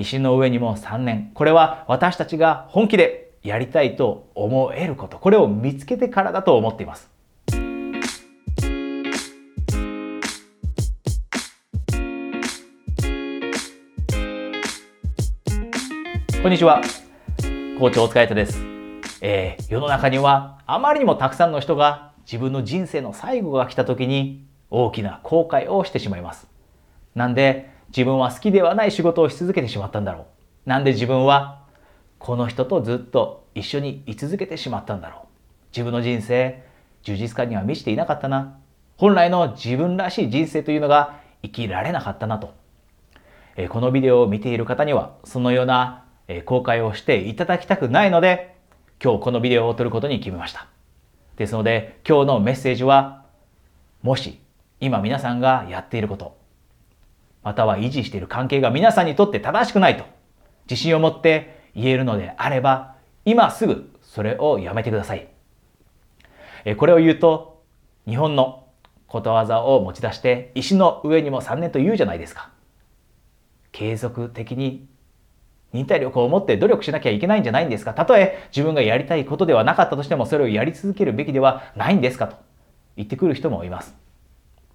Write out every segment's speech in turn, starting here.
石の上にも3年。これは私たちが本気でやりたいと思えること。これを見つけてからだと思っています。こんにちは。校長お疲れ様です。えー、世の中にはあまりにもたくさんの人が自分の人生の最後が来た時に大きな後悔をしてしまいます。なんで自分は好きではない仕事をし続けてしまったんだろう。なんで自分はこの人とずっと一緒に居続けてしまったんだろう。自分の人生、充実感には満ちていなかったな。本来の自分らしい人生というのが生きられなかったなと。えこのビデオを見ている方にはそのような後悔をしていただきたくないので今日このビデオを撮ることに決めました。ですので今日のメッセージはもし今皆さんがやっていることまたは維持している関係が皆さんにとって正しくないと自信を持って言えるのであれば今すぐそれをやめてください。これを言うと日本のことわざを持ち出して石の上にも3年と言うじゃないですか。継続的に忍耐力を持って努力しなきゃいけないんじゃないんですかたとえ自分がやりたいことではなかったとしてもそれをやり続けるべきではないんですかと言ってくる人もいます。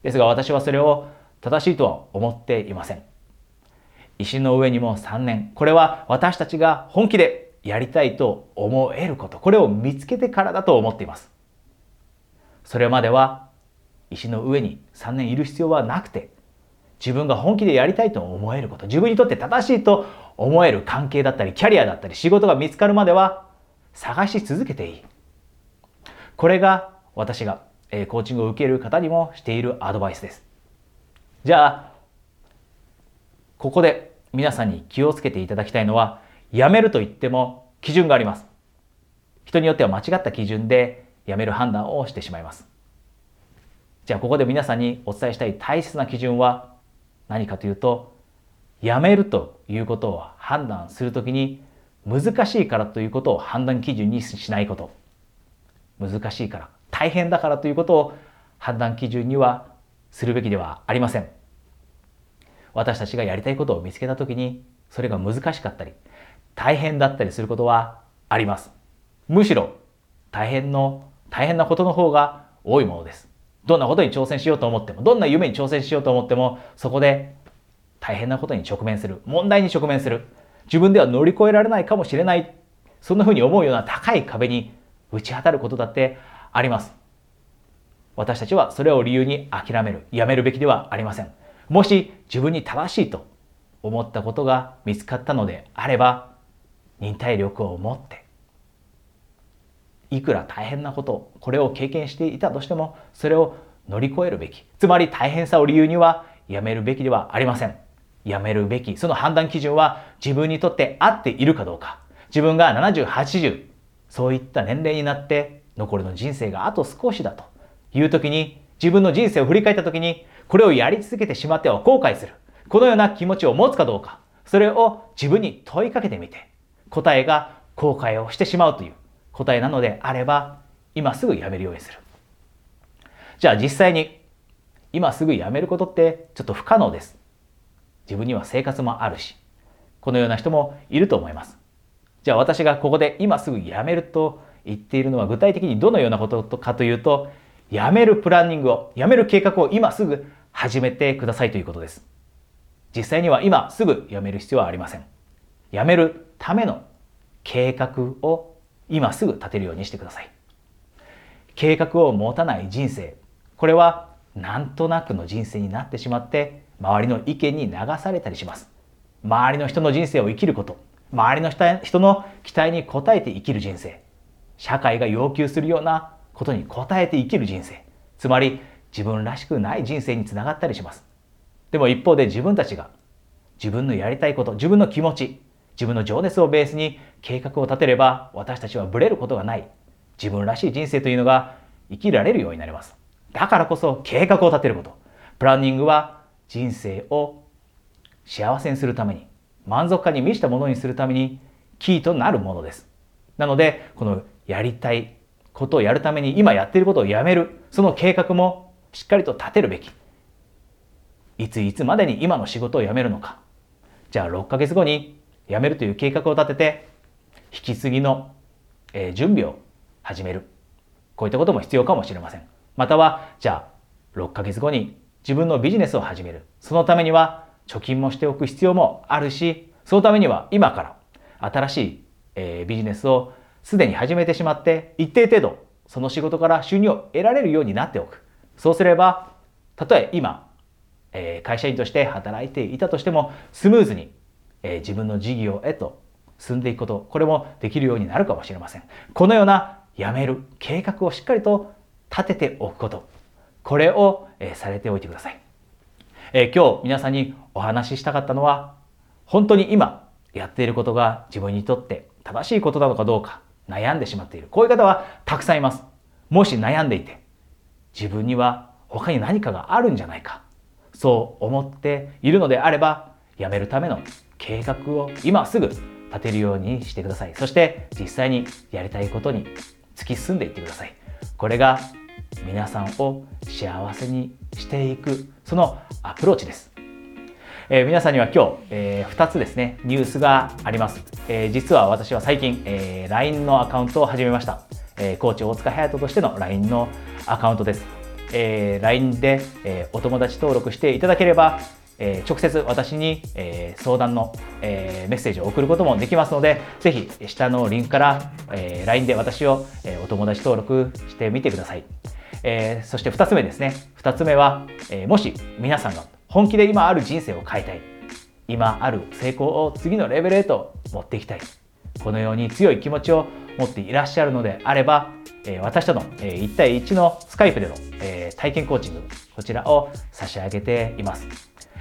ですが私はそれを正しいとは思っていません。石の上にも3年。これは私たちが本気でやりたいと思えること。これを見つけてからだと思っています。それまでは石の上に3年いる必要はなくて自分が本気でやりたいと思えること。自分にとって正しいと思える関係だったりキャリアだったり仕事が見つかるまでは探し続けていい。これが私がコーチングを受ける方にもしているアドバイスです。じゃあ、ここで皆さんに気をつけていただきたいのは、やめると言っても基準があります。人によっては間違った基準でやめる判断をしてしまいます。じゃあここで皆さんにお伝えしたい大切な基準は何かというと、やめるということを判断するときに難しいからということを判断基準にしないこと。難しいから、大変だからということを判断基準にはするべきではありません。私たちがやりたいことを見つけたときにそれが難しかったり大変だったりすることはあります。むしろ大変の大変なことの方が多いものです。どんなことに挑戦しようと思っても、どんな夢に挑戦しようと思っても、そこで大変なことに直面する。問題に直面する。自分では乗り越えられないかもしれない。そんな風に思うような高い壁に打ち当たることだってあります。私たちはそれを理由に諦める、やめるべきではありません。もし自分に正しいと思ったことが見つかったのであれば、忍耐力を持って、いくら大変なこと、これを経験していたとしても、それを乗り越えるべき。つまり大変さを理由にはやめるべきではありません。やめるべき。その判断基準は自分にとって合っているかどうか。自分が70、80、そういった年齢になって残りの人生があと少しだという時に自分の人生を振り返った時にこれをやり続けてしまっては後悔する。このような気持ちを持つかどうか。それを自分に問いかけてみて答えが後悔をしてしまうという答えなのであれば今すぐやめるようにする。じゃあ実際に今すぐやめることってちょっと不可能です。自分には生活もあるし、このような人もいると思います。じゃあ私がここで今すぐやめると言っているのは具体的にどのようなことかというと、やめるプランニングを、やめる計画を今すぐ始めてくださいということです。実際には今すぐやめる必要はありません。やめるための計画を今すぐ立てるようにしてください。計画を持たない人生、これはなんとなくの人生になってしまって周りの意見に流されたりします。周りの人の人生を生きること、周りの人の期待に応えて生きる人生、社会が要求するようなことに応えて生きる人生、つまり自分らしくない人生につながったりします。でも一方で自分たちが自分のやりたいこと、自分の気持ち、自分の情熱をベースに計画を立てれば私たちはブレることがない自分らしい人生というのが生きられるようになります。だからこそ計画を立てること。プランニングは人生を幸せにするために、満足感に満ちたものにするためにキーとなるものです。なので、このやりたいことをやるために今やっていることをやめる、その計画もしっかりと立てるべき。いついつまでに今の仕事を辞めるのか。じゃあ6ヶ月後に辞めるという計画を立てて、引き継ぎの、準備を始める。こういったことも必要かもしれません。または、じゃあ6ヶ月後に自分のビジネスを始める。そのためには貯金もしておく必要もあるし、そのためには今から新しい、ビジネスをすでに始めてしまって、一定程度その仕事から収入を得られるようになっておく。そうすれば、たとえ今、え会社員として働いていたとしても、スムーズに、え自分の事業へと進んでいくこと、これもできるようになるかもしれません。このような辞める計画をしっかりと立てておくこと、これを、えされておいてください。え今日皆さんにお話ししたかったのは、本当に今やっていることが自分にとって正しいことなのかどうか悩んでしまっている。こういう方はたくさんいます。もし悩んでいて、自分には他に何かがあるんじゃないか。そう思っているのであれば、辞めるための計画を今すぐ立てるようにしてください。そして実際にやりたいことに突き進んでいってください。これが皆さんを幸せにしていく、そのアプローチです。えー、皆さんには今日、えー、2つですね、ニュースがあります。えー、実は私は最近、えー、LINE のアカウントを始めました。えー、コーチ大塚隼人としての LINE のアカウントです。えー、LINE で、えー、お友達登録していただければ、えー、直接私に、えー、相談の、えー、メッセージを送ることもできますので、ぜひ下のリンクから、えー、LINE で私を、えー、お友達登録してみてください。えー、そして2つ目ですね。2つ目は、えー、もし皆さんが本気で今ある人生を変えたい。今ある成功を次のレベルへと持っていきたい。このように強い気持ちを持っていらっしゃるのであれば、え私との1対1のスカイプでの体験コーチング、こちらを差し上げています。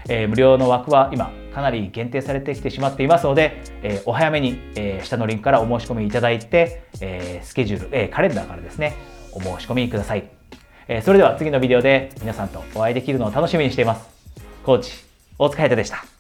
え無料の枠は今かなり限定されてきてしまっていますので、えお早めに、え下のリンクからお申し込みいただいて、えスケジュール、えカレンダーからですね、お申し込みください。えそれでは次のビデオで皆さんとお会いできるのを楽しみにしています。コーチ、大塚海人でした。